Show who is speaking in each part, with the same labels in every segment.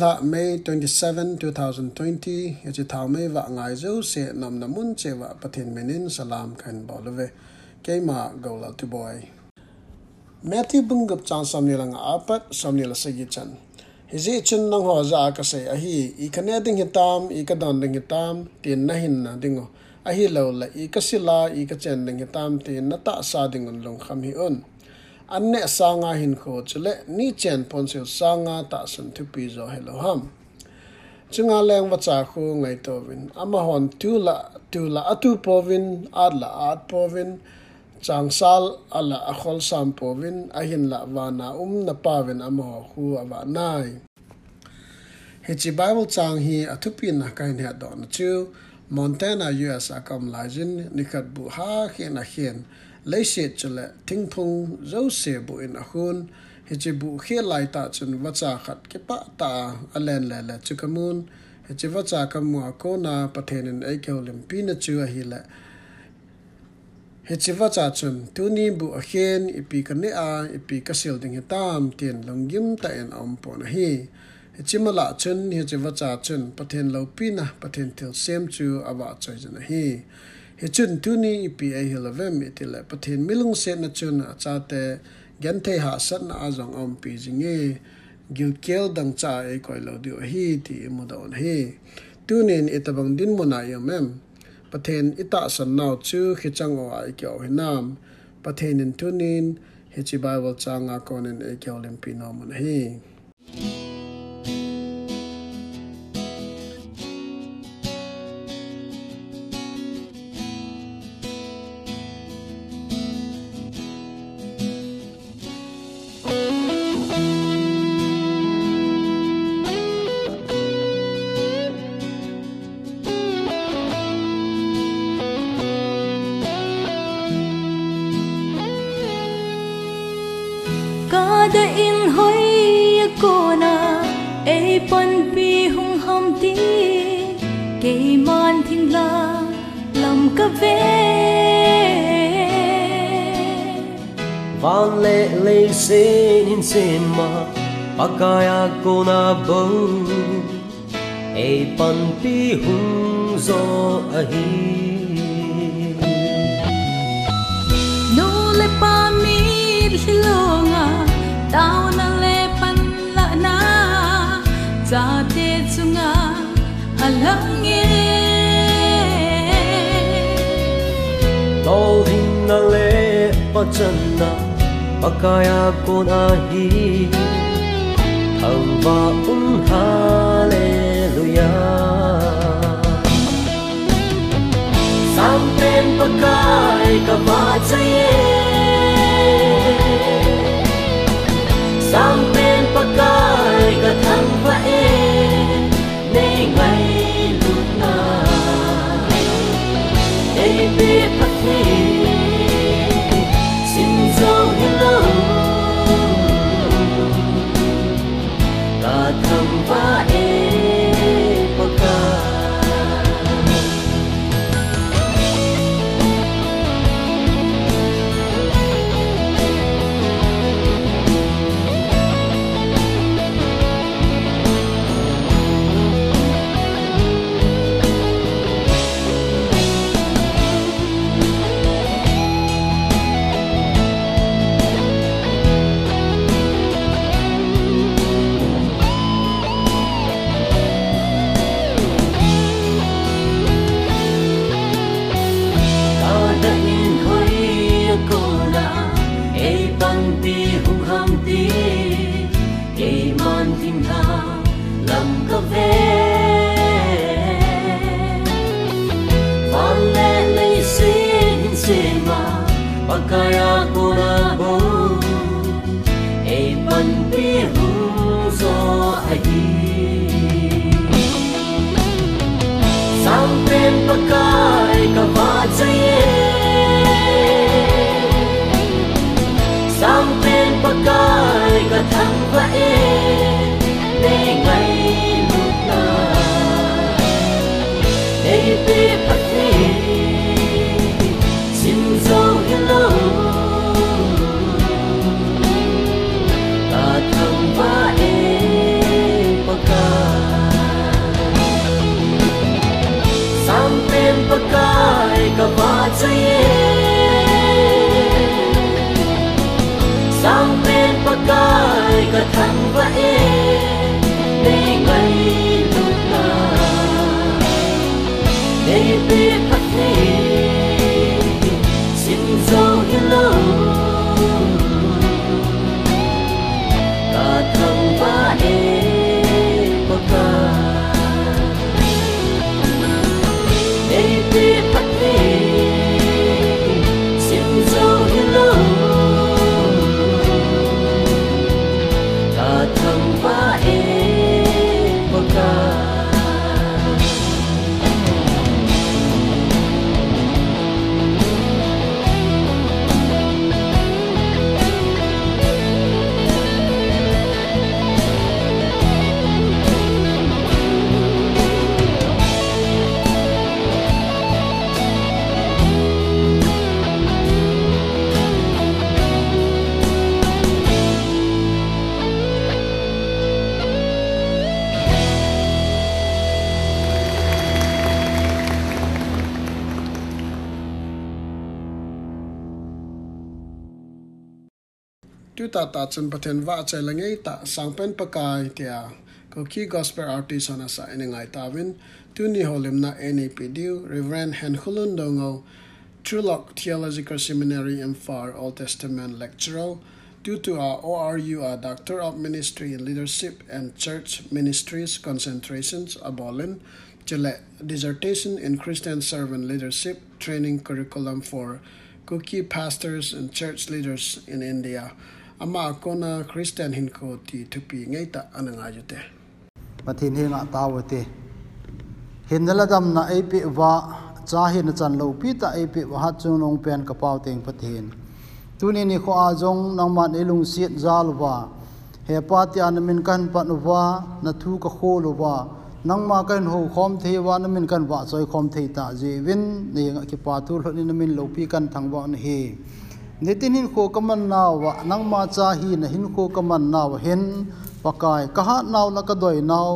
Speaker 1: tuni la May 27 2020 yachi thao mai wa ngai zo se nam namun che wa pathin menin salam khan bolove keima gola tu boy Matthew bungap chang samni lang apat samni la sagi chan hizi chin nang ho za ka se ahi i khane ding hitam i ka don ding hitam tin na hin na dingo ahi lo la i ka sila i ka chen ding hitam tin na ta sa ding long kham hi on anne sanga hin kho chule ni chen pon se sanga ta san thu pi zo hello ham. Chunga leng wa cha khu ngai to win ama hon tu la tu la atu povin ad la ad povin chang sal ala akhol sam povin hin la wana um na pavin ama khu awa nai. He chi bible chang hi athupi na kai ne don chu. Montana us akam lajin nikat bu ha khe na khen လေးစေချလက်တင်းဖုံဇောစေဘူအင်အခွန်ဟေချဘူခေလိုက်တာချန်ဝချာခတ်ကေပါတာအလန်လဲလက်ချကမွန်ဟေချဝချာကမွာကိုနာပထေနန်အေကေအိုလမ်ပီနချူအဟီလက်ဟေချဝချာချန်တူနီဘူအခင်အပီကနေအာအပီကဆီလ်ဒင်းဟတမ်တင်လုံဂိမ်တဲန်အမ်ပေါ်နဟီဟေချမလာချန်ဟေချဝချာချန်ပထေနလောပီနာပထေနတယ်ဆေမ်ချူအဝါချိုင်ဇနဟီ he chun tu ni pi a hi la vem ti le. Pathin milung se na chun a cha te gen the ha san na azong om pi jing e. Gil kel dang cha e koi lo di hi ti e mu da on he. Tu nin itabang din mo na yo mem pathin ita san nau chu khi chang o ai kyo he nam. Pathin in tu nin he chi bible chang a kon en e kyo lem pi no mo na
Speaker 2: pakaya ko na bo e panpi hung zo ahi
Speaker 3: no le pa mi hilonga tao na le pan la na za te chunga alang e
Speaker 2: tol hin na le pa chan na pakaya ko nahi Hamba un hallelujah. Sampen pakai ka Sampen pakai ka thang va e Nei ngai lut Ei bi pakai kaya ko na bong e panpihu zo ahi. Sampen pakai kavatsai be
Speaker 1: ta ta chen pathen wa che la ngei ta sang pen pakai tia. Ko ki gospel artist ona sa ene ngai ta win. Tu ni holim na NAP diu Reverend Hen Hulun dongo Theological Seminary in Far Old Testament lecturer. Due to our ORU our Doctor of Ministry in Leadership and Church Ministries concentrations abolin chile dissertation in Christian servant leadership training curriculum for pastors and church leaders in India ama kona Christian hinko ti thupi ngaita ananga jute
Speaker 4: pathin hi nga tawate hindala dam na ap wa cha hin chan lo pi ta ap wa ha chu nong pen ka pau teng pathin tuni ni kho a jong nang man ilung siat zal wa he pa ti an min kan pa nu wa na thu ka kho lo wa nang ma kan ho khom the wa na min kan wa choi khom the ta ji win ni nga ki pa tu lo ni na min lo pi kan thang wa ni hi nitin hin kho kaman na wa nang ma cha hi na hin kho kaman na wa hin pakai ka ha naw la ka doi naw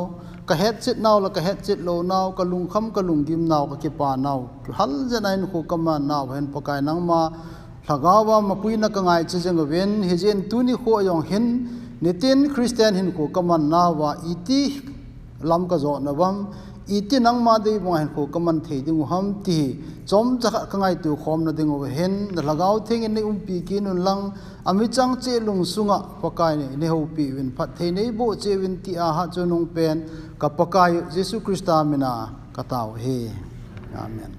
Speaker 4: ka het chit naw la ka het chit lo naw ka lung kham ka lung gim naw ka ki pa naw hal jana hin kho kaman naw hen pakai nang ma thagawa ma pui na ka ngai chi jeng wen hi jen tu ni kho yong hin nitin christian hin kho kaman na wa iti lam ka zo na wam iti nang ma dei mo hen ko kaman thei ding ham ti. Chom cha ka tu khom na ding o hen na lagaw thing in um pi ki nun lang. Ami chang che lung sunga pakai ne ne ho pi win phat thei nei bo che win ti a ha chu nung pen. Ka pakai jesu krista mina ka taw he. Amen.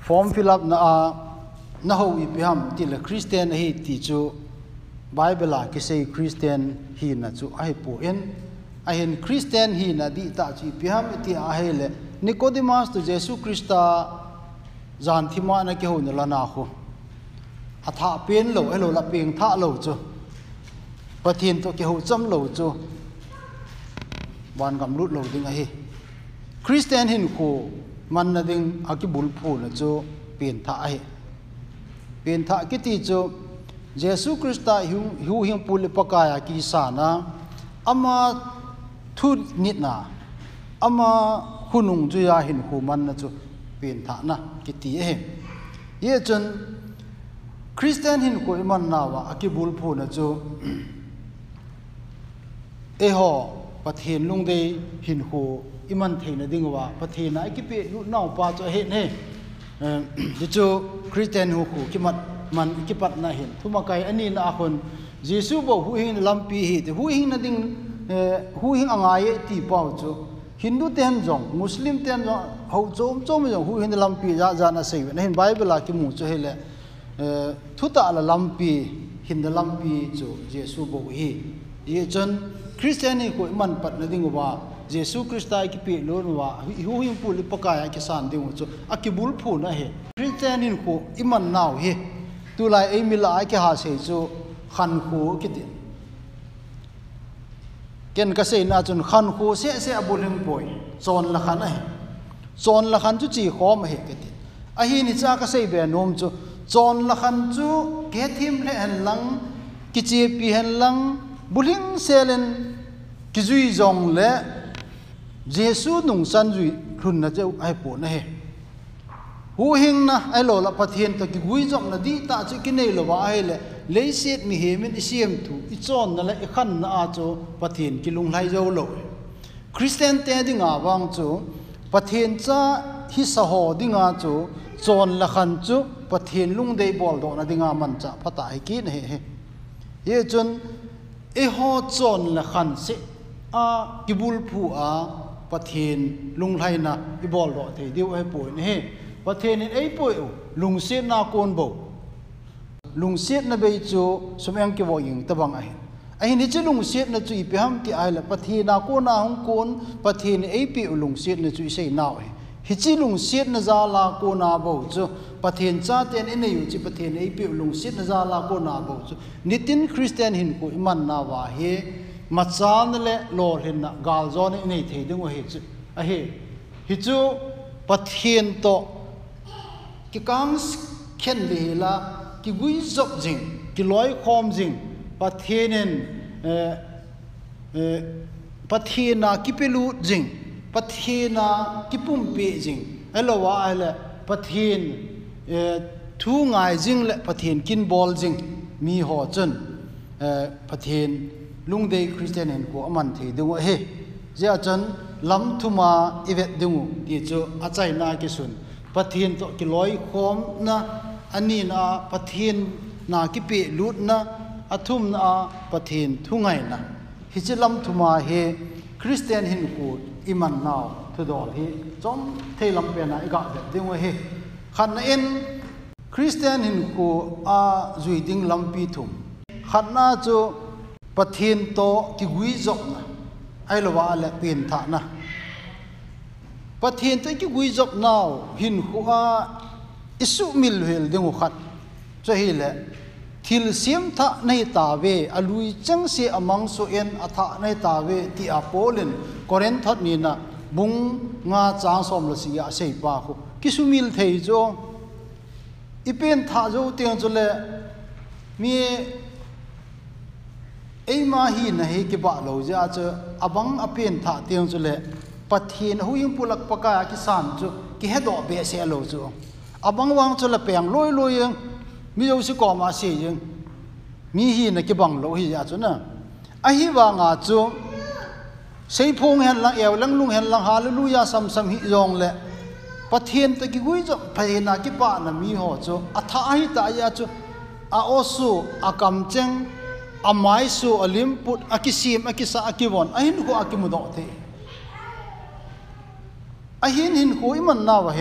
Speaker 4: Form fill up na a na ho i pi ham ti la christian he ti chu bible la ki sei christian hi na chu ai po en अहिन क्रिस्टन ही नदी ताची पिहम इति आहेले। निकोदिमास तो जेसु ख्रिस्ता जानथिमा न के होन लना हो। अथा पेन लो हेलो ला पेंग था लो चो पथिन तो के हो चम लो चो वान गम लुत लो दिङ आहे क्रिस्टन हिन को मन न दिङ आकि बुल फु न चो पेन था आहे। पेन था कि ति चो जेसु क्रिस्ता हु हु हिम पुल पकाया कि साना। अमा thu nít na ama ờ, hunung chu ya hin hu man na chu pen tha na ki ti he ye chun christian hin ko iman na wa akibul à phu na chu e ho pathen lung de hin hu iman theina ding wa pathen na ki pe nu nau pa cho he ne di chu christian hu hu ki mat man ki pat na hin thuma kai ani na khon jesu bo hu hin lampi hi te hu hin na ding hu hin anga ti pau chu hindu ten jong muslim ten jong ho chom chom jong hu hin lampi ja ja na sei na hin bible la ki mu chu hele thu ta la lampi hin da lampi chu jesu bo hi ye chon christian ko man pat na ding wa jesu krista ki pe lo wa hu hin pu li pakaya ki san ding chu akibul phu na he christian ni ko iman naw he tu lai ei mi la ki ha sei chu khan khu ki ken ka sei na chun khan khu se se abul hing poi chon la khan ai chon la khan chu chi khom he ki ti a hi ni cha ka sei be nom chu chon la khan chu ke thim le han lang ki chi pi han lang buling selen ki zui zong le jesu nung san zui khun na cheu ai po na he hu hing na ai lo la pathian ta ki gui zong na di ta chi ki nei lo wa ai le le set mi he min isiam thu i chon na le i khan na a cho pathian ki lung lai zo lo christian te ding a wang chu pathian cha hi sa ho ding a chu chon la khan chu pathian lung dei bol do na ding a man cha phata hi ki ne he ye chun e ho chon la khan se a kibul phu a pathian lung lai na i bol do thei diu ai pu ne he pathian in ei pu lung se na kon bo lung siết na bei chu sumeng ki wo ying tabang ai à ai ni chu lung siết na chu i pe ham ti ai la pathi na ko na hong kon pathi ni ai pi lung siết na chu i sei naw ai hi chi lung siết na za la ko na bo chu pathian cha ten in yu chi pathian ai pi lung siết na za la ko na bo chu nitin christian hin ko iman na wa he ma cha na le lo hin na gal zo ni nei thei dung he chu a he hi chu pathian to ki kang khen le la ki gui zop jing ki loi khom jing pa thenen pa thena ki pelu jing pa thena ki pum pe jing hello wa ala ale pathen thu ngai jing le pa pathian kin bol jing mi ho chun pathian lung dei christian en ko aman thei dung he ja chan lam thuma ivet dung ti chu achai na ki sun pathian to ki loi khom na อันนี้นะประเทศนากิเปลุดนะอาทุมนะประเทศทุงไงนะฮิจิลัมทุมาเฮคริสเตียนหินกูอิมันนาวทุดอลเฮจอมเทลัมเปนะอีกะเด็ดดิ้งเฮขันเอ็นคริสเตียนหินกูอาจุยดิ้งลัมปีทุมขันนาจูประเทศโตกี่วิจกนะไอละว่าละเปลี่ยนทะนะประเทศโตติกุยจกนาวหินกูอา isu mil hel dingu khat. Cho hi le, thil siam tha nei ta ve alui chang se amang so en atha nei ta ve ti apolin koren thot ni na, bung nga chang som la si ya sei pa khu. Kisumil thei jo ipen tha jo tiang cho le, mi ei ma hi na he ki ba lo ja cho, abang apen tha tiang cho le, pathin hu ying pulak paka ki san chu ki he do be se lo chu abang wang cho là bèng lôi lôi yên mi yêu sư ko ma xì yên mi hi na ki bằng lo hi ja chỗ na a hi wa à chỗ xây phong hẹn lang eo lang lung hen lang ya sam sam hi yong thiên tới cái ki gui phải phena ki pa na mi ho chỗ a tha hi ta ya chỗ a o su a kam cheng, a mai su a lim put a cái sim a cái sa a cái won a hin ko a cái mu do thế a hin hin ko i na wa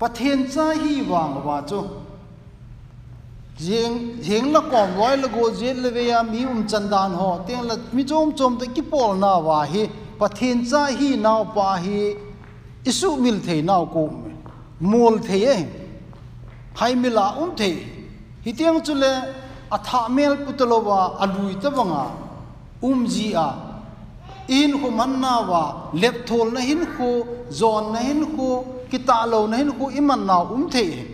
Speaker 4: ปะเทนจ้าฮีวางว่าจูเยงเยงละกอมร้อยละโกเจลเวียมีอุมจันดานหอเตียงละมีจอมจอมตะกิปอลนาว่าฮีปะเทนจ้าฮีนาวปาฮีอิสุมิลเทนาวกูมอลเทเอไฮมิลาอุมเทฮิเตียงจุเลอถาเมลปุตโลวาอลุยตะวงาอุมจีอาอินหุมันนาวาเล็บโทลนะหินคูจอนนะหินคู kita lo na hin ku iman na um the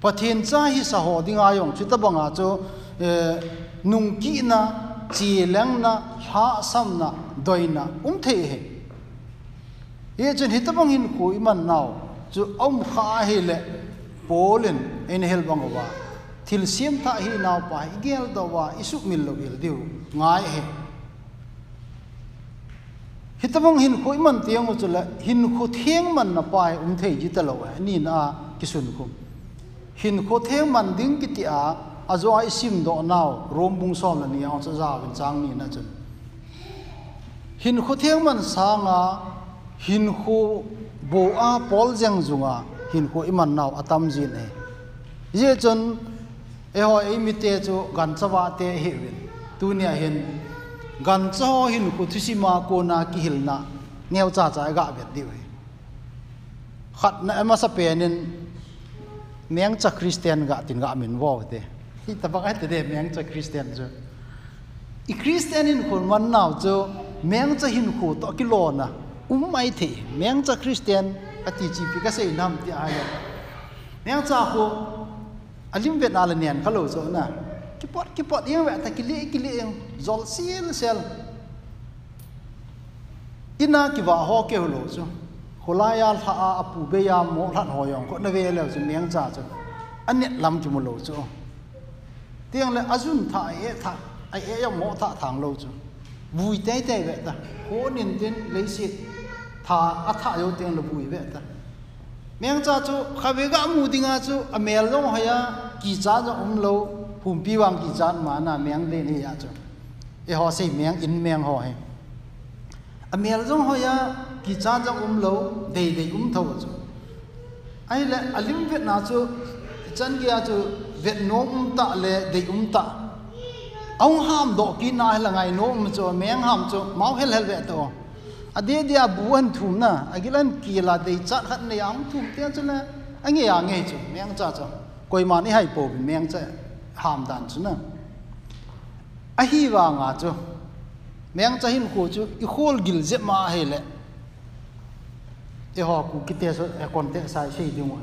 Speaker 4: pathian cha hi sa ho dinga yong. Chita banga cho e, nung ki na, chi lang na, ha sam na, doi na um the he. Ye chen hitabang hin ku iman naw chu om kha hi le polen en hel bang wa. Thil siam tha hi naw pa, igel do wa, isuk mil lo gel diu. Ngai he hitabang hin khoi man tiang chu chula, hin khu thieng man na pai um thei ji ta lo ni na kisun khum hin khu thieng man ding ki ti a azo ai sim do naw rom bung som la ni ang cha za bin chang ni na chun. Hin khu thieng man sa nga, hin khu bo a pol jang zunga hin khu iman naw atam ji ne. Ye chun e ho e mi te chu gan chawa te he win. Tu nia hin gan cho hin khu thusi ma ko na ki hil na, neo cha cha ga bet di we khat na ema sa penin meng cha christian ga tin ga min wo te hi ta ba te de meng cha christian chu i christian in khun man naw chu meng cha hin khu to ki lo na. Um mai the meng cha christian ati chi pi ka se nam ti a ya meng cha ko alim vet na la nian khalo zo na kipot kipot yang wa ta kili kili yang zol sil sel ina ki wa ho ke lo so holaya tha a apu be ya mo lan ho yong ko na ve le so meng cha so an lam chu mo lo so tiang le azun tha e tha ai e ya mo tha thang lo so vui te te ve ta. Ho nin tin le si tha a tha yo tiang le vui ve ta. Meng cha chu kha ve ga mu dinga chu a mel long ha ya ki cha jo um lo phum pi wang ki chan ma na meng le ni ya chu e ho sei meng in meng ho he a mel jong ho ya ki cha jo um lo dei dei um tho chu ai le alim ve na chu chan kia chu vet no um ta le dei um ta. Ông ham độ kỹ nai là ngày nô mà um cho miếng ham cho máu hết hết vậy to. À đi đi à buồn thùm na à cái lần kỳ là để chặt hết này ông thùm tiếc cho nên anh nghe à nghe cho miếng cha cho coi mà này hay bộ miếng cha ham đàn cho nên à hi wa nga chu miếng cha hin khu chu i khol gil dễ mà hay e ho ku cũng cái tiền số còn tiền sai xây di mo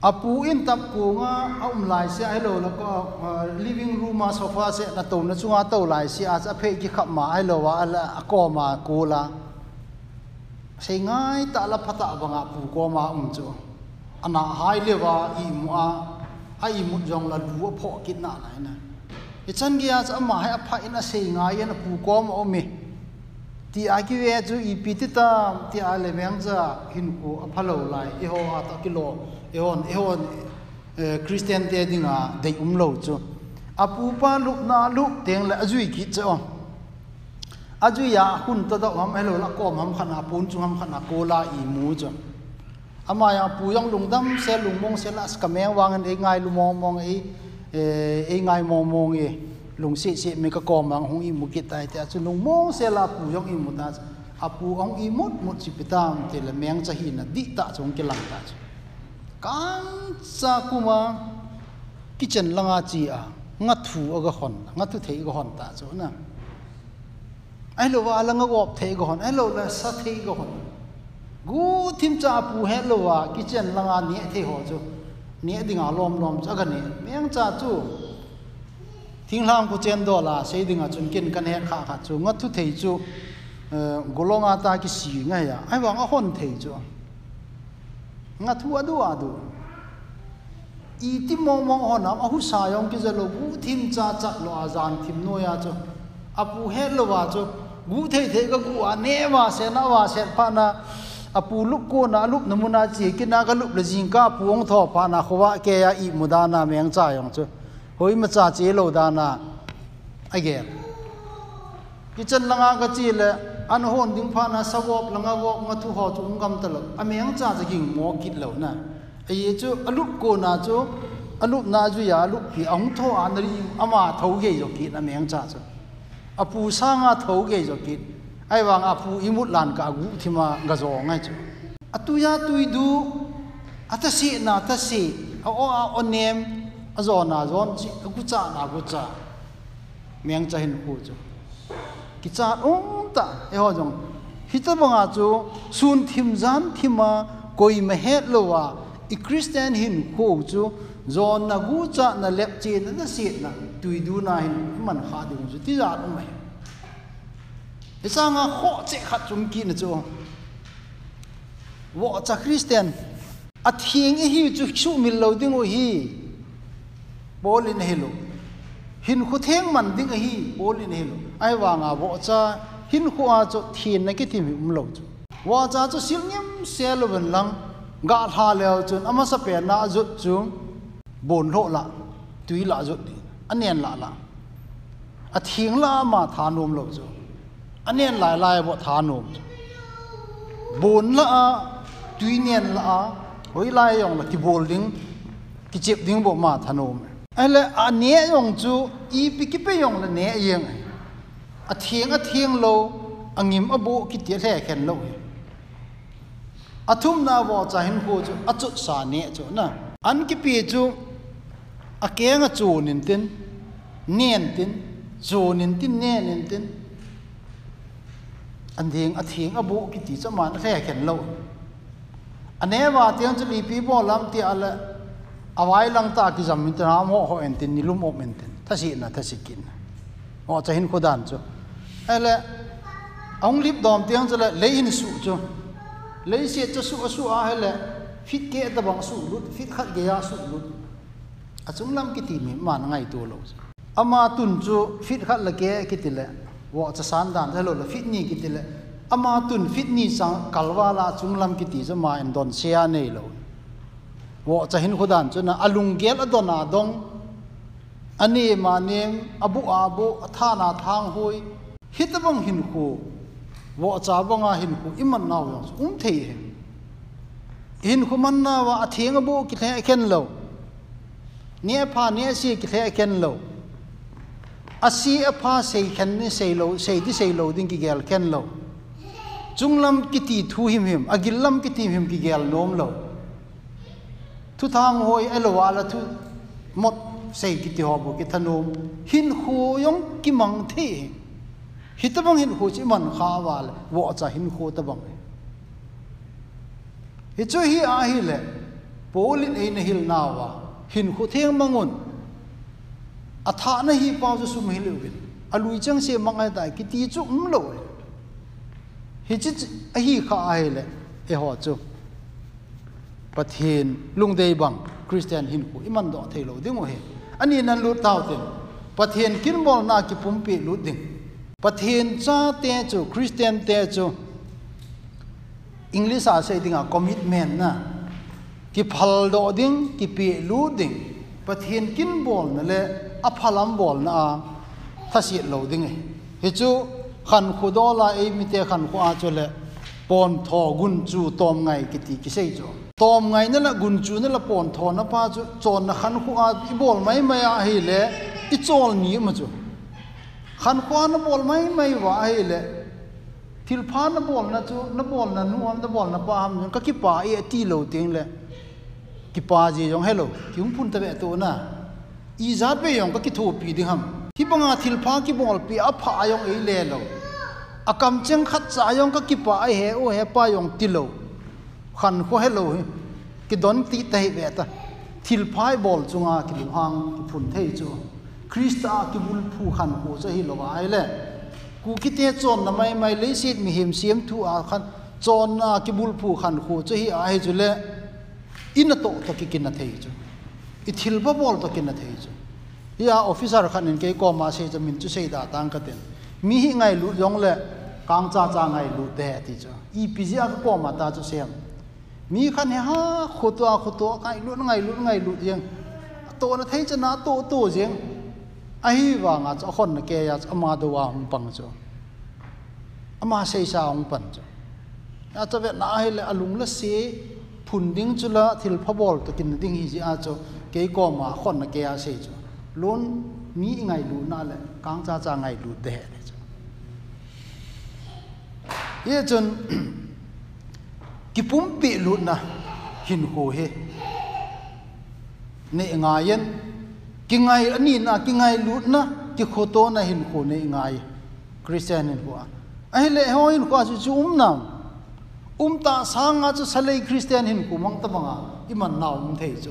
Speaker 4: apu in tap ku nga aum lai se ai lo la ko living room ma sofa se na to na chunga to lai se a cha phe ki khap ma ai lo wa ala ko ma ko la. Sei ngai ta la phata ba nga pu ko ma um chu ana hai le wa i mu a ai mu jong la lu pho kit na nai na i chan gi a cha ma hai a pha in a sei ngai na pu ko ma o mi ti a ki we chu i pi ti ta ti a le meng cha hin ko a phalo lai i ho a ta ki lo i hon i hon christian te dinga dei um lo chu a pu pa lu na lu teng la azui ki cha om azui ya hun ta da ham hello la ko ham khana pun chu ham khana ko la i mu chu ama ya pu yang lung dam se lung mong se las ska meng wang an e ngai lu mong mong e e ngai mong mong e. Lung si si me ka ko mang hung i mu ki tai te chu lung mong se la pu yang i mu ta a pu ong i mut mut chi pitam te la meng cha hi na di ta chung ki lang ta chu kan sa kuma, kitchen langa chi a, nga thu aga hon, nga thu thei ga hon ta chu na. Ai lo wa langa gop thei ga hon, ai lo la sa thei ga hon. gu tim cha pu he lo wa kitchen la nga ni the ho chu. Ni ding a lom lom cha ga ni. Meng cha chu. Thing lang ku chen do la sei ding a chun kin kan he kha kha chu. Nga thu thei chu eh, golonga ta ki si nga ya. Ai wa nga hon thei chu. Nga thu adu adu. I ti mo mo ho na a hu sa yong ki zalo gu tim cha cha lo a zan tim no ya chu. Apu he lo wa chu. Gu thei thei ga gu a ne wa se na wa se pa na. Apu lup ko na lup namuna chi ki na ka lup le jing ka pu ong tho pa na khwa ke ya i mu da na meng cha yong chu. Hoi ma cha che lo da na. Again ki chen langa ga chi le, an hon ding pha na sawop langa wo nga thu ho chu ngam ta lo. A meng cha cha king mo kit lo na. A ye chu alup ko na chu alup na ju ya alup pi ong tho an ri ama tho ge jo ki na meng cha chu. Apu sa nga tho ge jo ki ai wang apu imut lan ka gu thima ga zo ngai chu atuya tuidu atasi du na tasi a o a onem a zo na zon chi gu cha na gu cha meng cha hin hu chu ki cha ong ta e ho jong hita banga chu sun thim zan thima koi ma het lowa i christian hin ko chu zon na gu cha na lep chi na na si na tuidu na hin. Man ha dung chu ti za thế mai e khó nga ho chung ki na chu wo cha christian à a thieng e hi chu chu mil lo ding o hi bolin helo hin khu theng man ding a hi bolin helo ai wa nga à, vô cha hin khu à, a chu thin na ki tim um lo chu wa cha chu sil nyam se lo ban lang tha leo chun ama sa pe na zu chu bon lo la tui la zu di anen la la a thieng la ma tha nom chu anen lai lai bo tha nom bon la a tui nen la a hoi lai yong la ki bol ding ki chep ding bo ma tha nom ai le à, a ne yong chu i pi ki pe yong la ne yeng a à, thieng a à, thieng lo angim abu ki ti le khen lo thum na wo cha hin ko chu a chu sa ne chu na. An ki pi chu a ke nga chu nin tin nen tin chu nin tin ne nin tin อันเดียงอธิงอบุกิติสมานแร่เข็นโลอันนี้ว่าเตียงจะรีพีบ่ลำเตียอะไรเอาไว้ลังตากิจามินตนามโหเอ็นตินนิลุมอบเอ็นตินทัาสินะถ้าสิกินโอจะเห็นขดันจ้ะเอเลองลิบดอมเตียงจะเลยเลยหินสุจ้ะเลยเสียจะสูอสุอาเฮเลฟิตเกตบังสุลุดฟิตขัดเกียสุลุดอาจุงลำกิติมีมานไงตัวเลาอามาตุนจูฟิตขัดละเกกิติแหละ wo cha san dan hello la fit ni ki ti le ama tun fit ni sang kalwa la chung lam ki ti cha ma en don sia nei lo wo cha hin khudan chu na alung gel adona dong ani ma nem abu abu atha na thang hoi hitabang hin khu wo cha banga hin khu iman naw yo um thei he hin khu man na wa atheng abu ki the ken lo ne pha ne si ki the ken lo asi apa sei khen ne sei lo, sei di sei lo ding ki gel ken lo. Chunglam ki ti thu him him agillam ki ti him ki gel nom lo. Thu thang hoi elo ala thu, mot sei ki ti hobo ki thanom hin khu yong ki mang the hitabang hin khu chi man kha wal wo cha hin khu tabang hi chu hi a hi le polin ein hil nawa hin khu theng mangun atha na hi pau chu sum hi le win alui chang se mangai dai ki ti chu um lo hi chi a hi kha ai le e ho chu pathin lung dei bang christian hin ku iman do thei lo ding o he ani nan lut tau tin pathin kin bol na ki pum pi lut ding pathin cha te chu christian te chu english a say ding a commitment na ki phal do ding ki pi lu ding pathin kin bol na le อพลัมบอลนะทัศน์เหลาดิ่งเฮจูขันขุดอลาเอมิเตขันขุอาจเลปอนทอกุนจูตอมไงกิติกิเซจตอมไงนั่นละกุนจูนั่นละปอนทอนะพ่าจูจอนขันขุอาอีบอลไม่ไม่อาเฮเลยอีจอลนี้มาจูขันขุอานะบอลไม่ไม่ว่าเฮเลทิลพานนะบอลนะจูนะบอลนะนัวนะบอลนะป้าหามก็กิป้าเอตีเหลาดิ่งเลยกิป้าจีจงเฮโลคิมพุนตะเบตัวน่ะ อีจัดไปยองก็คิดถูกปีดิฮัมที่บังอาทิลพากิบอลปีอาพายองเอเลโลอากำเจงขัดสายองก็คิดปะไอเฮโอเฮปายองติโลขันข้อเฮโลกิดอนตีเตะเวตาทิลพายบอลจงอากิบุหังกิพุนเทจูคริสต์อากิบุลผู้ขันโหจะฮิโลวายเลกูคิดเตจอนนะไม่ไม่เลยสิมีเหมเสียมทูอาขันจอนอากิบุลผู้ขันโหจะฮิอาเฮจุเลอินโตตะกิกินนาเทจู bol to kin na thei chu ya officer khan in ke ko ma se jamin chu sei da tang ka ten mi hi ngai lu yong le kang cha cha ngai lu te ti chu i pi ji a ko ma ta chu sem mi khan he ha khu to khu to ngai lu ngai lu ngai lu yeng to na thei cha na to to jeng a hi wa nga cha khon na ke ya ama do wa hung pang chu ama sei sa hung pan chu ya cha ve na hi le alung la se phun ding chu la thil phabol to kin ding hi ji a chu cái cô mà khôn là à sẽ chứ luôn nghĩ ngày đủ na lệ càng cha cha ngày đủ để đấy chứ ý chân cái bún bị luôn na hình hồ he nệ ngài yên cái ngày anh nhìn à cái ngày luôn na cái khổ to na hình hồ nệ ngài Christian hình hồ ai lệ hoi hình hồ chứ chú um nào um ta sang ngã chú sa lệ Christian hình hồ mang tâm à, iman nào um thấy chứ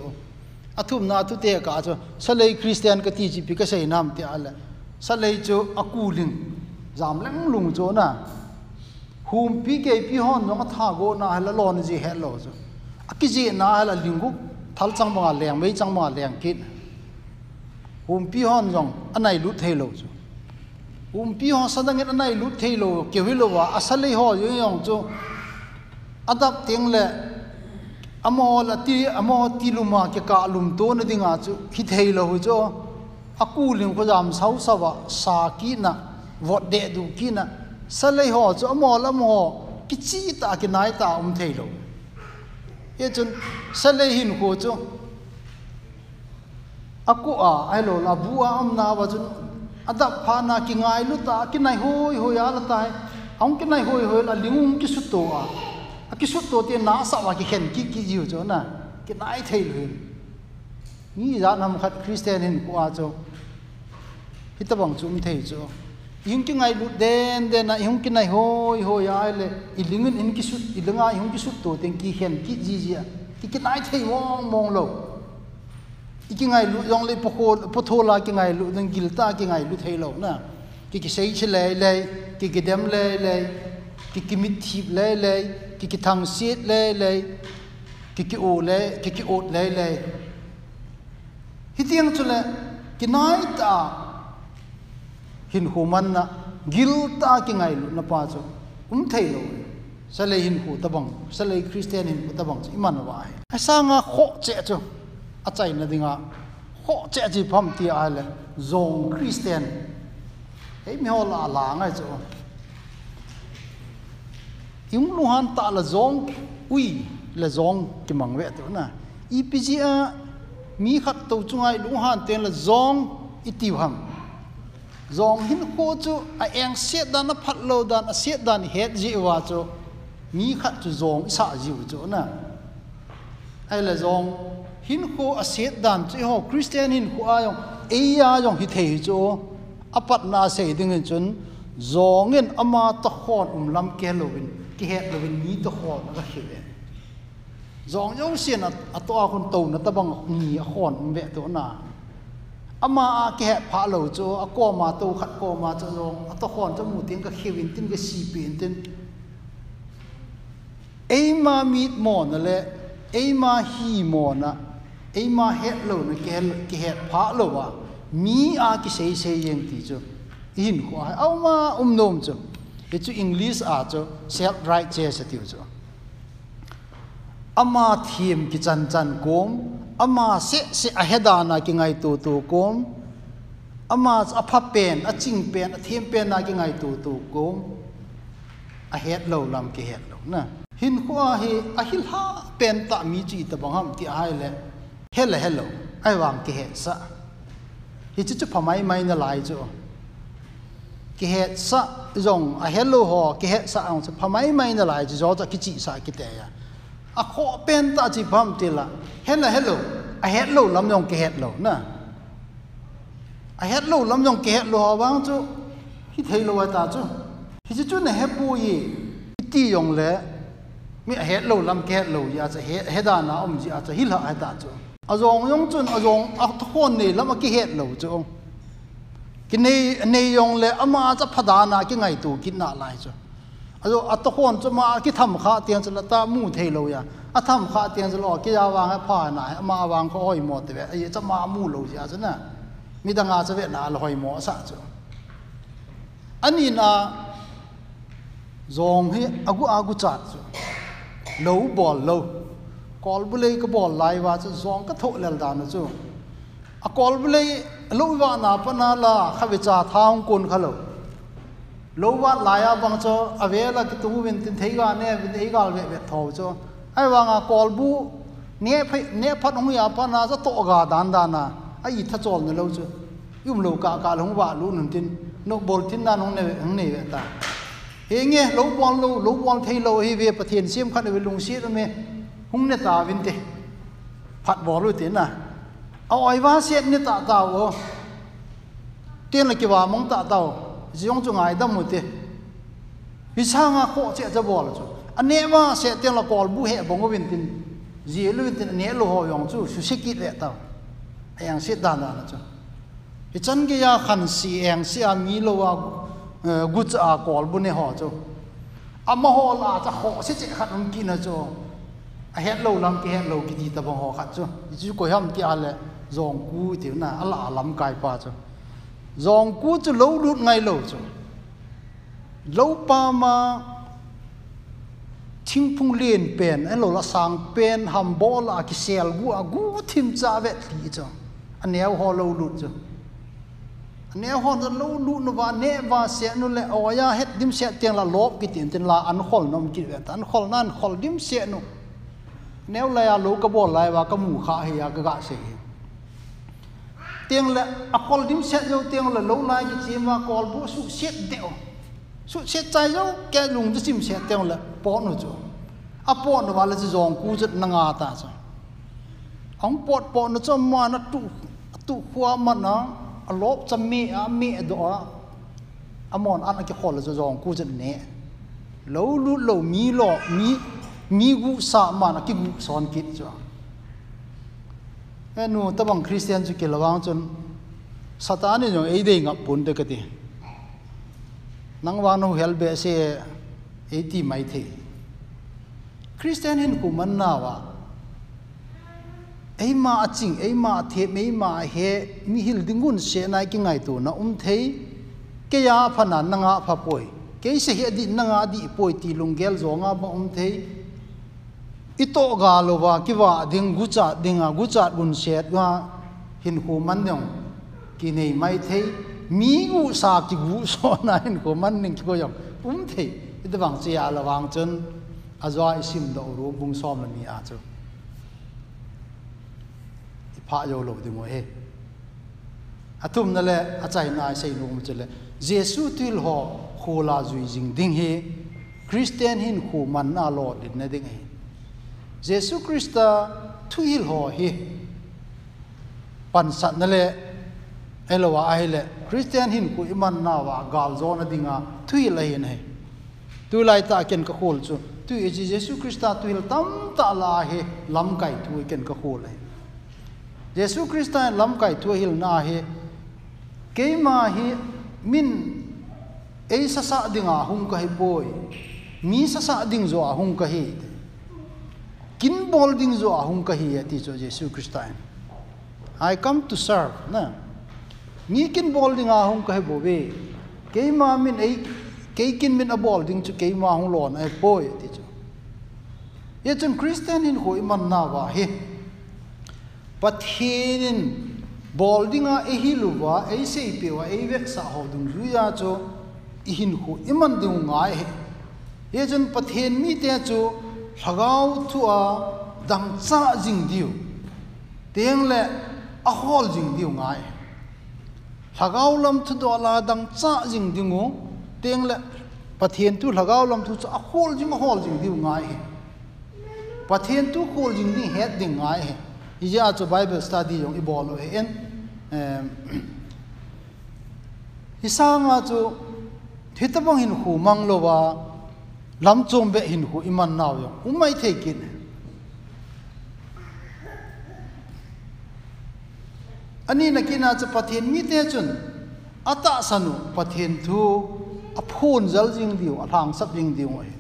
Speaker 4: athum na tu te ka cho salai christian ka ti ji pi ka sei nam te ala salai chu akuling zam leng lung cho na. Hum pi ke pi hon no tha go na hala lon ji hello aki ji na hala lingu thal chang ma leng, mei chang ma leng kit hum pi hon jong, anai lu thei lo cho. Hum pi hon sadang et anai lu thei lo, ke wi lo wa. Asalai ho yo yong cho. Adap ting le amo la ti, amo ti luma ke ka lum to na dinga chu, khi thei lo hu chu aku ling ko jam sau sawa sa ki na vot de du ki na. Sa lei ho chu amo la mo ki chi ta, ki nai ta um thei lo. Ye chun, sa lei hin ko chu aku a, ai lo la bu a am na wa chun. Ada pha na ki ngai lu ta, ki nai hoi hoi ala la tai. Ong ki nai hoi hoi la lingum ki su to a a cái suốt tổ tiên ná sao mà cái khen cái cái gì cho na cái nãi thấy luôn nghĩ ra nằm khát Christian hình qua cho khi ta bằng chúng thấy cho những cái ngày lúc đen đen này những cái này hôi hôi ai lệ. Ilingun in cái suốt ilung ai những cái suốt tổ tiên cái khen cái gì gì cái cái nãi thấy mong mong lâu. Cái ngày lúc dòng lấy thô pothola cái ngày lúc đang gilta cái ngày lúc thấy lâu na cái cái xây chile lệ cái cái đem lệ lệ cái cái mít thiệp lệ lệ กิกิทังซีดเลยเลยกิกิอูเลยกิกิอูเลยเลยฮิตียงจุเลยกินายตาหินหูมันนะกิลตากิไงลุนป้าจุอุ้มเที่ยวสเลยหินหูตะบังสเลคริสเตียนหินหูตะบังอิมันวายไอ้สร้างอะโคเจ้าจุอาจารย์นั่นเองอะโคเจ้าจีพัมตีอะไรจงคริสเตียนเฮ้ยมีหัวลาหลางไอ้จุ lu han ta la zong ui la zong ki mang ve tu na ipg a mi khat to chungai lu han ten la zong itiu ham zong hin ko chu a eng set dan a phat lo dan a set dan het ji wa chu mi khat chu zong sa dịu chu na ai la zong hin ko a set dan chu ho christian hin ko ai ông ai ai yong hi thei chu apat na se ding chun. Zongin ama ta khon um lam ke lovin ki het lovin ni ta khon ga hi ve zong yong sian a to a kon to na ta bang ni a khon um ve to na ama a ke pha lo chu a ko ma to khat ko ma chu zong a to khon chu mu tin ka khiwin tin ka si pin tin eima mit mo na le eima hi mo na eima het lo na ke ke het pha lo wa mi a ki sei sei yeng ti chu in ko au ma um nom chu e chu english a chu self right che sa ti chu ama thiem ki chan chan kom ama se se a hedana ki ngai tu tu kom ama a pha pen a ching pen a thiem pen na ki ngai tu tu kom a het lo lam ki het lo na hin khuwa hi a hil ha pen ta mi chi ta bang ham ti ai le hello hello ai wang ki het sa hi chu chu phamai mai na lai chu ki het sa zong, a hello ho, ki het sa ang chu phamai mai na lai chu zo ta ki chi sa ki te ya. A kho pen ta chi pham ti la. Hello hello a hello lam yong ki het lo, na. A hello lam yong ki het lo wang chu hi thei lo wa ta chu. Hi chu này na he pu yi ti yong le, mi a het lo lam ki het lo ya cha he he da na om ji, a cha hi la a ta chu. A zong yong chun, a zong, a thon này lam ki het lo chu. กินในในยงเลยอามาจะพดานากิไงตูกินนาไรยจ้ะอะโยอัตโคนจะมากิทำขาเตียงจะละตามู่เทโลยาอะทำขาเตียงจะลอกิยาวางให้ผ่าหนาอามาวางเขาอ้อยหมดแต่ไอ้จะมามู่โลยาจ้ะนะมีต่างอาจะเวนาลอยหมอสะจ้ะอันนี้นะจงให้อากูอากูจัดจ้ะโลบอลโลกอลบุเลยก็บอลไลว่าจะจงก็โทเลลดานจ้ะ อากอลเลยลูกว่านาปนาลาขวิจาทาองคุณขลุลูกว่าลายบังโจอเวลากิตูวินตินเทกาเนี่ยวินเทกาเวเวทาวโจไอ้ว่างอากอลบูเนี่ยเนี่ยพัดองยาปนาจะโตกกาดานดานาไอ้อิทัจอลเนี่ยลูกโจยุ่มลูกกากาลงว่าลูกหนึ่งทินนกบอลทินดานองเนี่ยองเนี่ยตาเฮงเงี้ยลูกบอลลูกลูกบอลเทโลเฮเวประเทศเสียมขันเวลุงเสียตรงเมหุงเนียตาวินเตพัดบอลลูกตินน่ะ bang cho ave la ki tu win tin. Thei ga ne vin ei gal ve ve tho ai wa nga kol bu ne phai ne phat hong ya pa na za to ga ai tha chol ne lo chu yum lo ka ka lo tiên là cái bà mong tạ tàu ziong chu ngai dam tin ji lu win tin ne lo ho yong chu ta ayang ya mi bu ho chu amma ho la cha ho se che khat zong ku ti na ala lam kai pa chu dòng cú chú lâu đút ngay lâu chú lâu pa mà thinh phung liền pen anh lâu là sang pen hầm bò là cái sel gu à gu thim cha vẹt thì chú anh neo ho lâu đút chú anh neo ho lâu đút nó và nè và sẽ nó lại ở ya hết dim sẽ tiền là lốp cái tiền tiền là ăn khol nó mình vẹt ăn khol nan khol dim sẽ nó neo lại lâu cái bò lại và cái mù khá hay cái gạ sẽ tiếng là akol dim set yo tiếng là lâu lai cái chi mà kol bu su set deo su set chai yo cái lung cái chim set tiếng là po no chu a po no wala chi zong ku jet na nga ta cha ong pot po no cho ma na tu tu khwa ma na a lop cha mi a mi do a amon an cái kol zo zong ku jet ne lâu lu lâu mi lo mi mi gu sa ma na ki gu son kit cha cho nu tabang christian chu kilawang chun satani jong ei dei ngap pun de kati nang wa no hel be se ei ti mai the christian hin ku man na wa ei ma aching ei ma the mei ma he mi hil dingun se nai ki ngai tu na um thei ke ya phana nanga pha poi ke se he di nanga di poi ti lungel zonga ba um thei ito ga lo wa ki wa ding gu cha ding a gu cha bun set wa hin hu man yong ki nei mai thei mi gu sa ki gu so na hin ko man ning ko yong um thei ita bang che a la wang chen a zwa isim do ru bung som la mi a chu pha yo lo di mo he atum na le a chai na sei nu mu chele jesu til ho khola zui jing ding he christian hin khu man na lo din na ding he Jesu Krista thu hil ho hi. Pan sat na le elowa ai le, Christian hin ku iman na wa gal zona dinga thu hil la hin he tu lai ta ken ka khol chu. Tu e ji Jesu Krista tu hil tam ta la he lam kai thu ken ka khol he Jesu Krista lam kai thu hil na he ke ma hi, min ei sa sa dinga hung ka hi boy mi sa sa ding zo hung ka hi. kin involving zo ahung ka hi ati zo jesu christain i come to serve na? Ni kin bolding ahung ka bo be. Ke ma min ei ke kin min a bolding chu ke ma hung lon ai e poi ati zo. Ye chun christian in hoi man na wa he. But he in bolding a e hi luwa ei se pe wa ei vek sa ho dung ru ya cho ihin ho iman dung ngai e he. Ye chun pathen mi te chu lagaw a dang cha jing diu. Teng le a hol jing diu ngai. Lagaw lam thu do la dang cha jing diu ngo. Teng le pathian tu lagaw lam thu a hol jing a hol jing diu ngai pathian tu hol jing ni het ding ngai he. Ya chu bible study yong i bol he. En hisanga chu thitapang hin hu mang lo wa lam chom be hin hu iman naw yo. Umai the kin ani na kina cha pathin mi te chun. Ata sanu pathin thu a phun zal jing diu a thang sap jing diu ai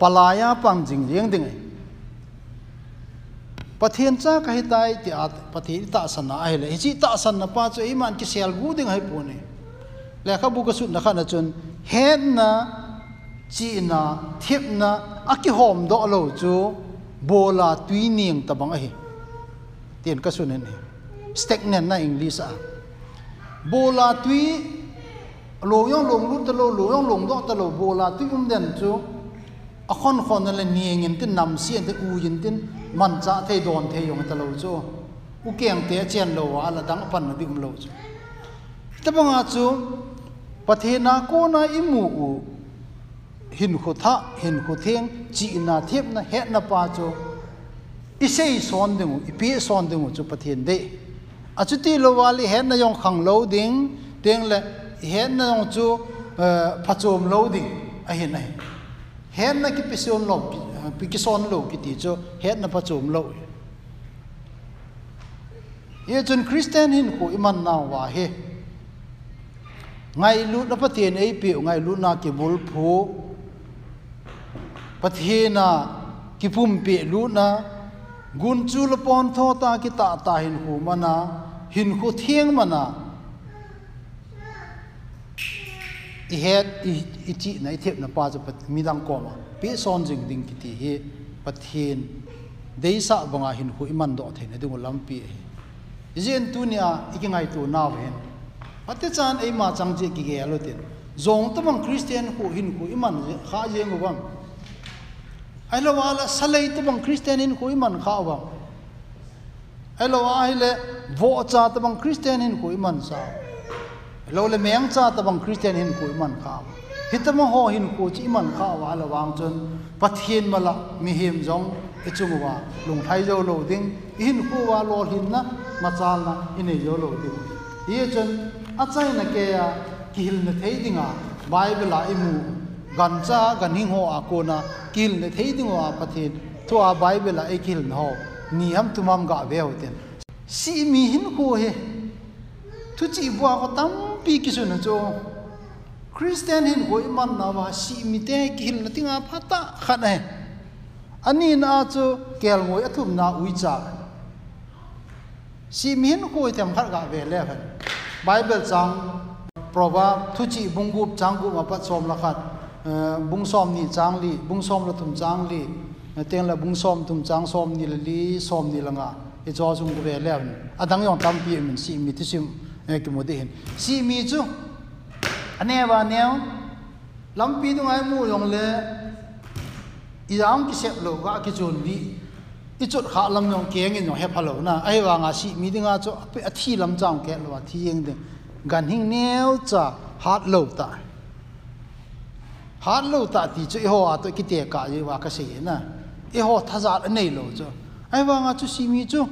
Speaker 4: palaya pang jing jing ding ai pathin cha ka hitai ti at pathin ta san na ai le. Hi ta san na pa chu iman ki sel gu ding hai pu ne. Le kha bu ka su na kha na chun hen na chi na thiep na aki hom do lo chu bola tui niang ta bang ai tiền ka su ne stagnant na english a bola tui lo yong long lu ta lo lo yong long do ta lo bola tui um den chu a khon khon na le niang in tin nam sian te u yin tin man cha the don the yong ta lo chu u keng te chen lo wa la dang pan na dim lo chu ta a chu pathena ko na imu u hin khu tha, hin khu theng chi na thiep na he na pa chu. Isei son ding i pi son ding u chu pathen de. A chu ti lo wali he na yong khang lo ding, teng le he na yong chu eh, phachom lo ding, a hin ai he na ki pisom lo, eh, pi ki son lo, ki ti chu he na phachom lo. Ye chun christian hin khu iman na wa he. Ngai lu na pathen ei pi, ngai lu na ki bul phu pathena kipum pe lu na gun chu la pon tho ta ki ta ta hin hu mana, hin khu thieng mana. I het i chi na i thep na pa chu pat mi dang ko ma. Pe son jing ding ki ti he, pathen, dei sa banga hin khu iman do the ne du lam pi he. Jen tu nia, i ki ngai tu na wen ate chan, ei ma chang je ki ge alo tin zong tamang christian khu hin khu iman kha je ngo bam ai lo wala salai tamang christian in khu man kha wa ai lo ai le vo cha tamang christian in khu man sa. Lo le meng cha tamang christian in khu man kha hitama ho hin ko chi man kha wa la wang chon pathian mala mi him jong ichung wa lung thai jo lo ding. Hin ko wa lo hin na ma chal na ine jo lo ding. Ye chon achai na ke ya kihil na thei dinga bible la imu gancha ganing ho akona kil ne thei ding wa pathin to a bible a ekil no niyam tumam ga ve hoten si mi hin ko he tu chi bua ko tam pi ki su na cho christian hin ko iman na wa si mi te kil na tinga phata khat he. Ani na cho kel ngoi athum na ui cha. Si mi hin ko tem khar ga ve le han bible chang proverb tu chi bungup chang ma pa som la khat. บุงซอมนี่จางลีบุงซอมละถุมจางลีเตียงละบุงซอมถุมจางซอมนี่ละลีซอมนี่ละงาไอจอจุงกุเรแล้วนี่อดังยองตามปีมันสีมีที่ซิมเอกิโมดิเห็นสีมีจุอันเนวาเนวลำปีตรงไอมูยองเลยอีรังกิเซ็ปโลกะกิจุนดีอีจุดขาลำยองเกีงเงินยองเฮพะโลนะไอวางาสีมีดึงอาจุอภิอธิลำจางแกลว่าที่ยังดึงกันหิงเนวจ้าฮาร์ดโลตาย har lo ta ti chu ho a to ki te ka ye wa ka se ye na e ho tha za nei lo chu ai wa nga chu si mi chu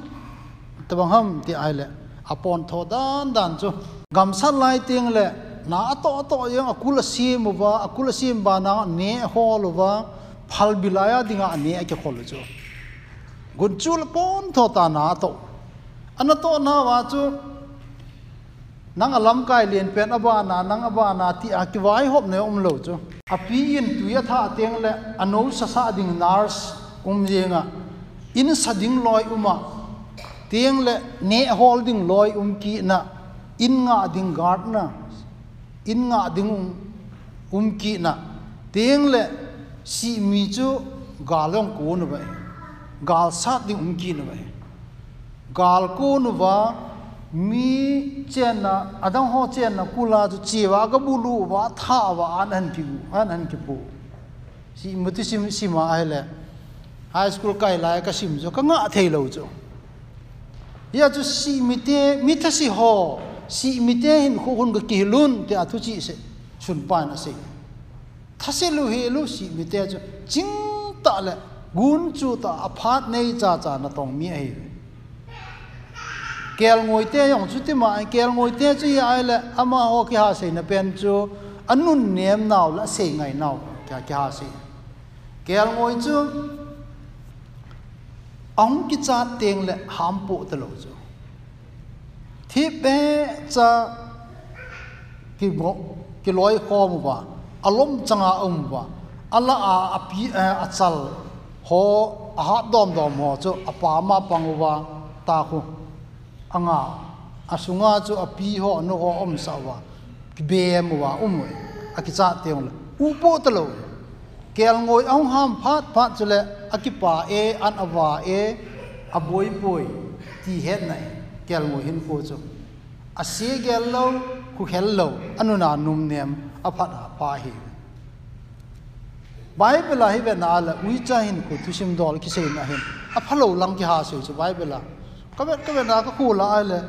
Speaker 4: tabang ham ti ai le apon tho dan dan chu gam sa lai ting le na to to ye akula si mu wa akula si ba na ne ho lo wa phal bilaya dinga ne a ke khol chu gun chul pon tho ta na to ana to na wa chu นังอลัมกายเลียนเป็นอบานานังอบานาที่อากิวายหอบเนอมโลจูอพีอินตุยท่าเตียงและอนุสสะดิงนาร์สกุมเยงะอินสดิงลอยอุมาเตียงและเนฮอลดิงลอยอุมกีนะอินงาดิงการ์ดนะอินงาดิงอุมกีนะเตียงและสีมีจูกาลงกูนไปกาลสัดดิงอุมกีนไปกาลกูนว่า มีเจนนะอะดังฮอเจนนะกูลาจุจีวากะบูลูวาทาวาอันอันกิบูอันอันกิบูสิมุติสิมสิมาอะไรไฮสคูลกายลายกะสิมจุกะงะเทโลจุยาจุสิมิเตมิทะสิฮอสิมิเตหินคุคุนกะกิลุนเตอะทุจิเสชุนปานะสิทะเสลุเฮลุสิมิเตจุจิงตะละกุนจุตะอภาตเนจาจานะตองมีเอ kel ngoi te yong chu ti ma kel ngoi te chu ya le ama ho ki ha se na pen chu anun nem nau la se ngai nau kya kya ha se kel ngoi chu ong ki cha teng le ham po te lo chu thi be cha ki bo ki loi kho mu ba alom changa um ba ala a api a chal, ho a ha dom dom ho chu apa ma pang wa ta khu anga, asunga chu api ho no ho om sawa be wa um a ki cha teng le. U po te lo kel ngoi ong ham phat phat chule akipa e an awa e aboi boi ti het nai, kel ngoi hin ko chu. A se gel lo khu hel lo anuna num nem, a phat a pa hi. Bible la hi ve na la ui cha hin ko thusim dol ki se na hin. A phalo lang ki ha se chu, bible la ก็เวก็เวลาก็คู่ละไอเลย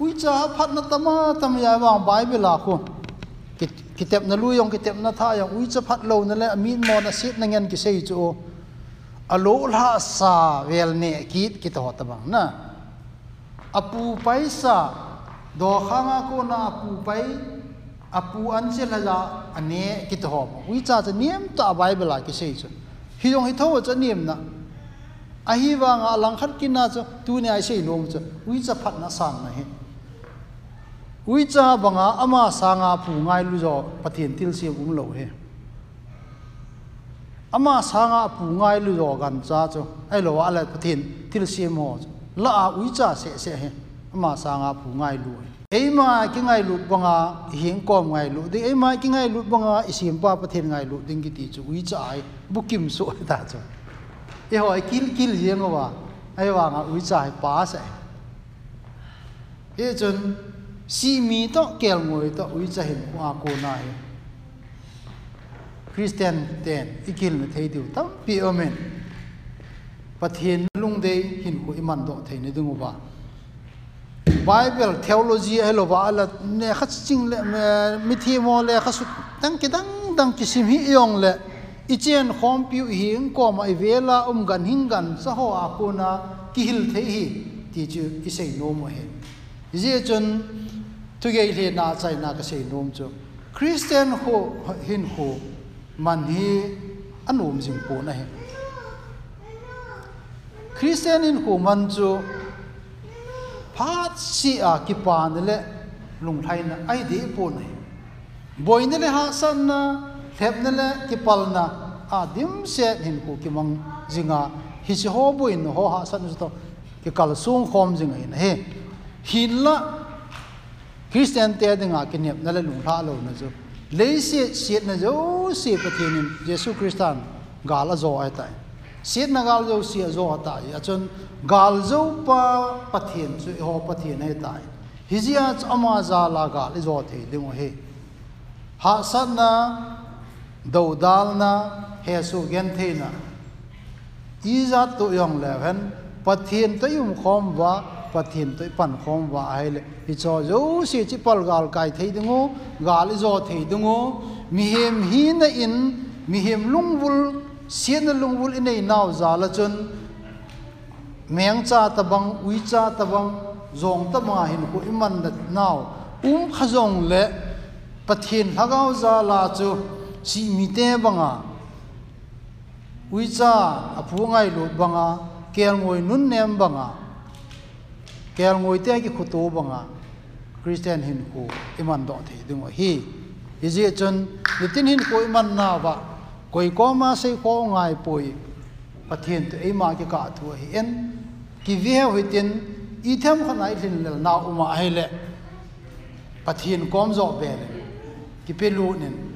Speaker 4: อุ้ยจ้าพัดนัตมาทำยายว่างใบเวลาคุณกิเต็มนลุยองกิเต็มนท่ายองอุ้ยจาพัดโลนั่นแหละมีนมอนะสิทนั่งเงินกิเสยจูอโลลาสาเวลเนกิดกิตหอตบังนะอปูไปซาดอข้างก็นะอปูไปอปูอันเชลยาอันเนกิตหอบอุ้ยจ้าจะเนียมต่าใบเวลากิเสยจูฮิยองฮิทว่จะเนียมนะ a hi wa nga lang khat ki na chu, tu ne ai sei nom chu. Ui cha phat na sang na he ui cha banga ama sanga pu ngai lu zo, pathian til si um lo he. Ama sanga pu ngai lu zo gan cha cho ai lo ala pathian til si mo la a ui cha se se he. Ama sanga pu ngai lu ei ma ki ngai lu banga hing kom ngai lu. Di ei ma ki ngai lu banga isim pa pathian ngai lu ding ki ti chu. Ui cha ai bukim so ta cho e mi ikil na thei diu tam pi amen pathin lung de hin ko iman do thei ne dungu ba bible theology hello ba ala ne khat ching le mi thi mo le kha su tang ki tăng tăng ki sim hi yong le ichen khom piu hing ko ma e vela um gan hing gan sa ho a ko na ki hil the hi ti chu isei no mo he. Je chun tu ge le na chai na ka sei nom chu. Christian ho hin ho man hi anom jing po na he. Christian in ho man chu phat si a ki pan le lung thai na ai de po na boin le ha san na thep ne le ki pal na a dim se hin ko ki mang jinga hi chi ho bo in ho ha san to ki kal sung khom jinga in he hin la christian te dinga ki nep na le lung tha lo na chu le se se na zo se pathin in jesu christan gal a zo ai tai se na gal zo se zo ta ya chun gal zo pa pa pathin chu ho pathin ai tai hizia ama za la gal zo the ding he ha san na đầu dal na he su gen thế na ý ra tu yong le hen bát thiên tới yum khom và wa thiên tới pan khom và ai lệ. Thì cho dấu si chỉ pal gal cài thấy đúng không gal do thấy đúng không mi hiểm hi na in mi hiểm lung vul, xiên na lung vul in ei naw za la chun. Meng cha ta bang uy cha ta bang zong ta ma hin ko iman na nào. Um khazong le pathin hagaw za la chu si mi te banga. Ui cha a phu ngai lu banga kel ngoi nun nem banga. Kel ngoi te ki khutu banga. Christian hin ko iman do the dung hi. Ije chun, nitin hin ko iman na ba. Koi ko ma sei ko ngai poi. Pathian te ei ma ki ka thu hi en. Ki vi he hui tin, i them khan ai thin na uma hele le. Pathian kom zo be ki pe lu nin.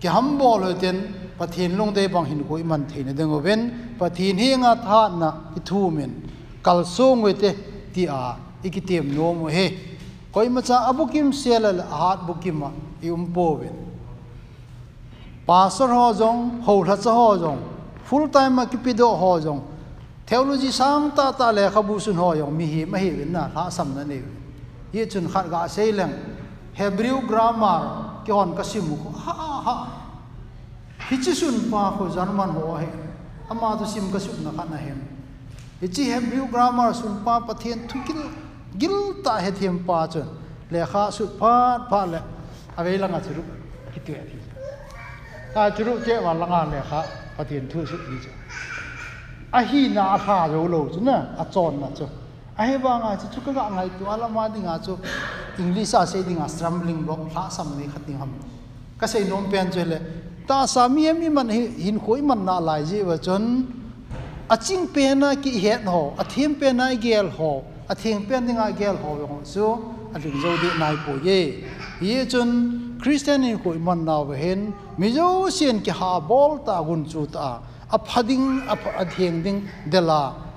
Speaker 4: Ki ham bo lo tin pathian long de bang hin ko i man thein deng ven pathian hi nga tha na ki thu min kal song we te ti a ikitem no mo he koi ma cha abukim sel al hat bukim ma i um po ven pastor ho jong ho la cha ho jong full time ma ki pi do ho jong theology sang ta ta le khabu sun ho jong mi hi ma hi ven na la sam na ne ye chun khat ga sei leng hebrew grammar ki ka simu ko ha ha hi chi sun pa ko jarman ho he ama du sim ka su na khana hem hi chi hebrew grammar sun pa pathian thukil gil ta he thiam pa chun le kha su pa pa le ave langa churu ki tu thi ta churu che wa langa le kha pathian thu su ni cha a hi na tha zo lo chu na a chon na chu a ba nga chu ka ngai tu ala ma ding chu english a se dinga a strumbling block la sam ni khating ham ka sei nom pen chele ta sa mi mi man hin khoi man na lai ji wa chon aching à pe na ki het ho a à thim pe na gel ho a à thing pe dinga gel ho yo chu a ling zo di nai po ye. Ye chun christian in khoi man na wa hen mi zo sian ki ha bol ta gun chu ta. A phading a a ding dela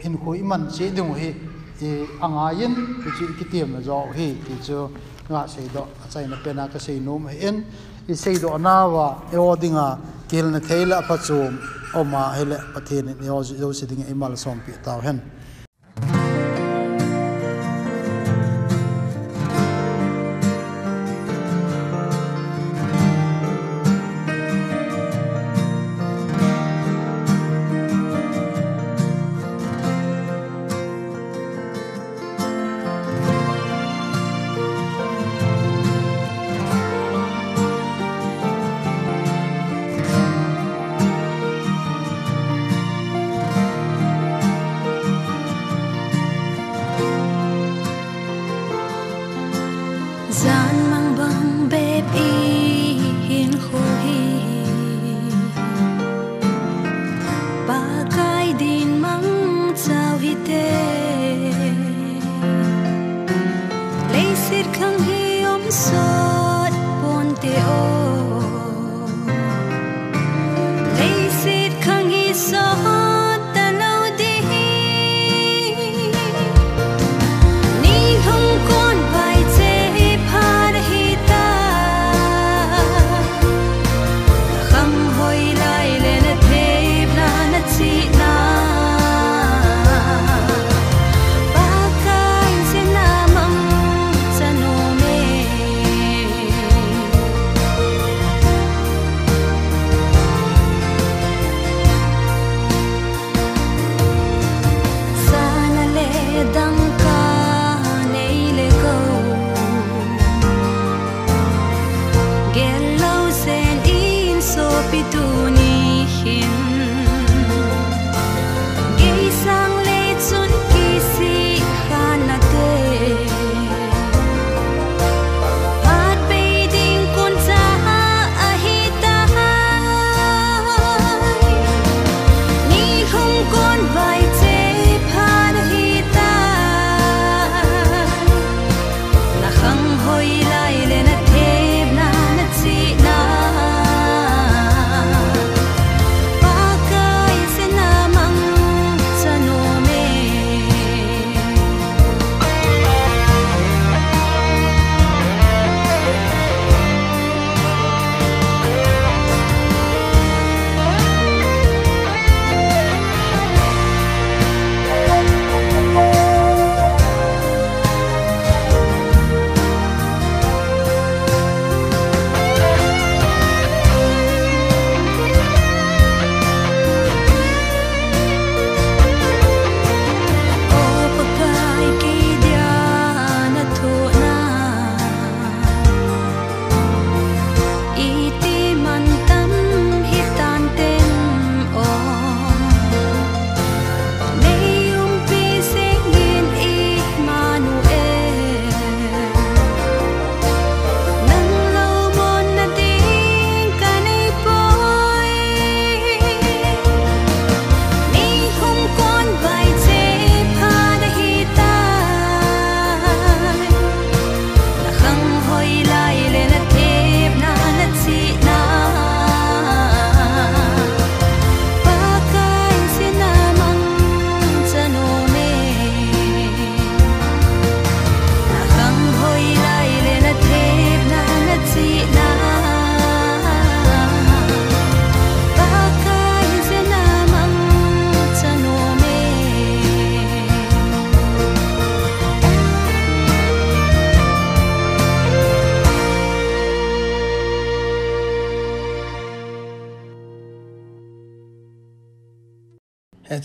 Speaker 4: in khoi man che dung hi e anga yin ti chi ki tiam na zo hi, ti chu nga sei do, a chai na pena ka sei nom hen i sei do na wa e o dinga kil na theila pa chum o ma hele pathen ni e o zo e si ding e som pi taw hen.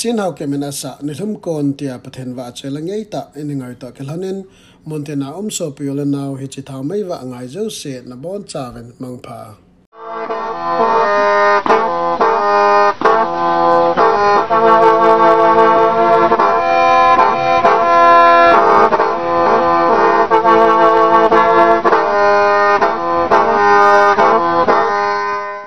Speaker 1: chin hau ke mena sa ni thum kon tia pathen wa che la ngei ta ni ngai ta ke lanen montena om so pi le nau hi chi thau mai wa ngai zo se na bon chaven mang pha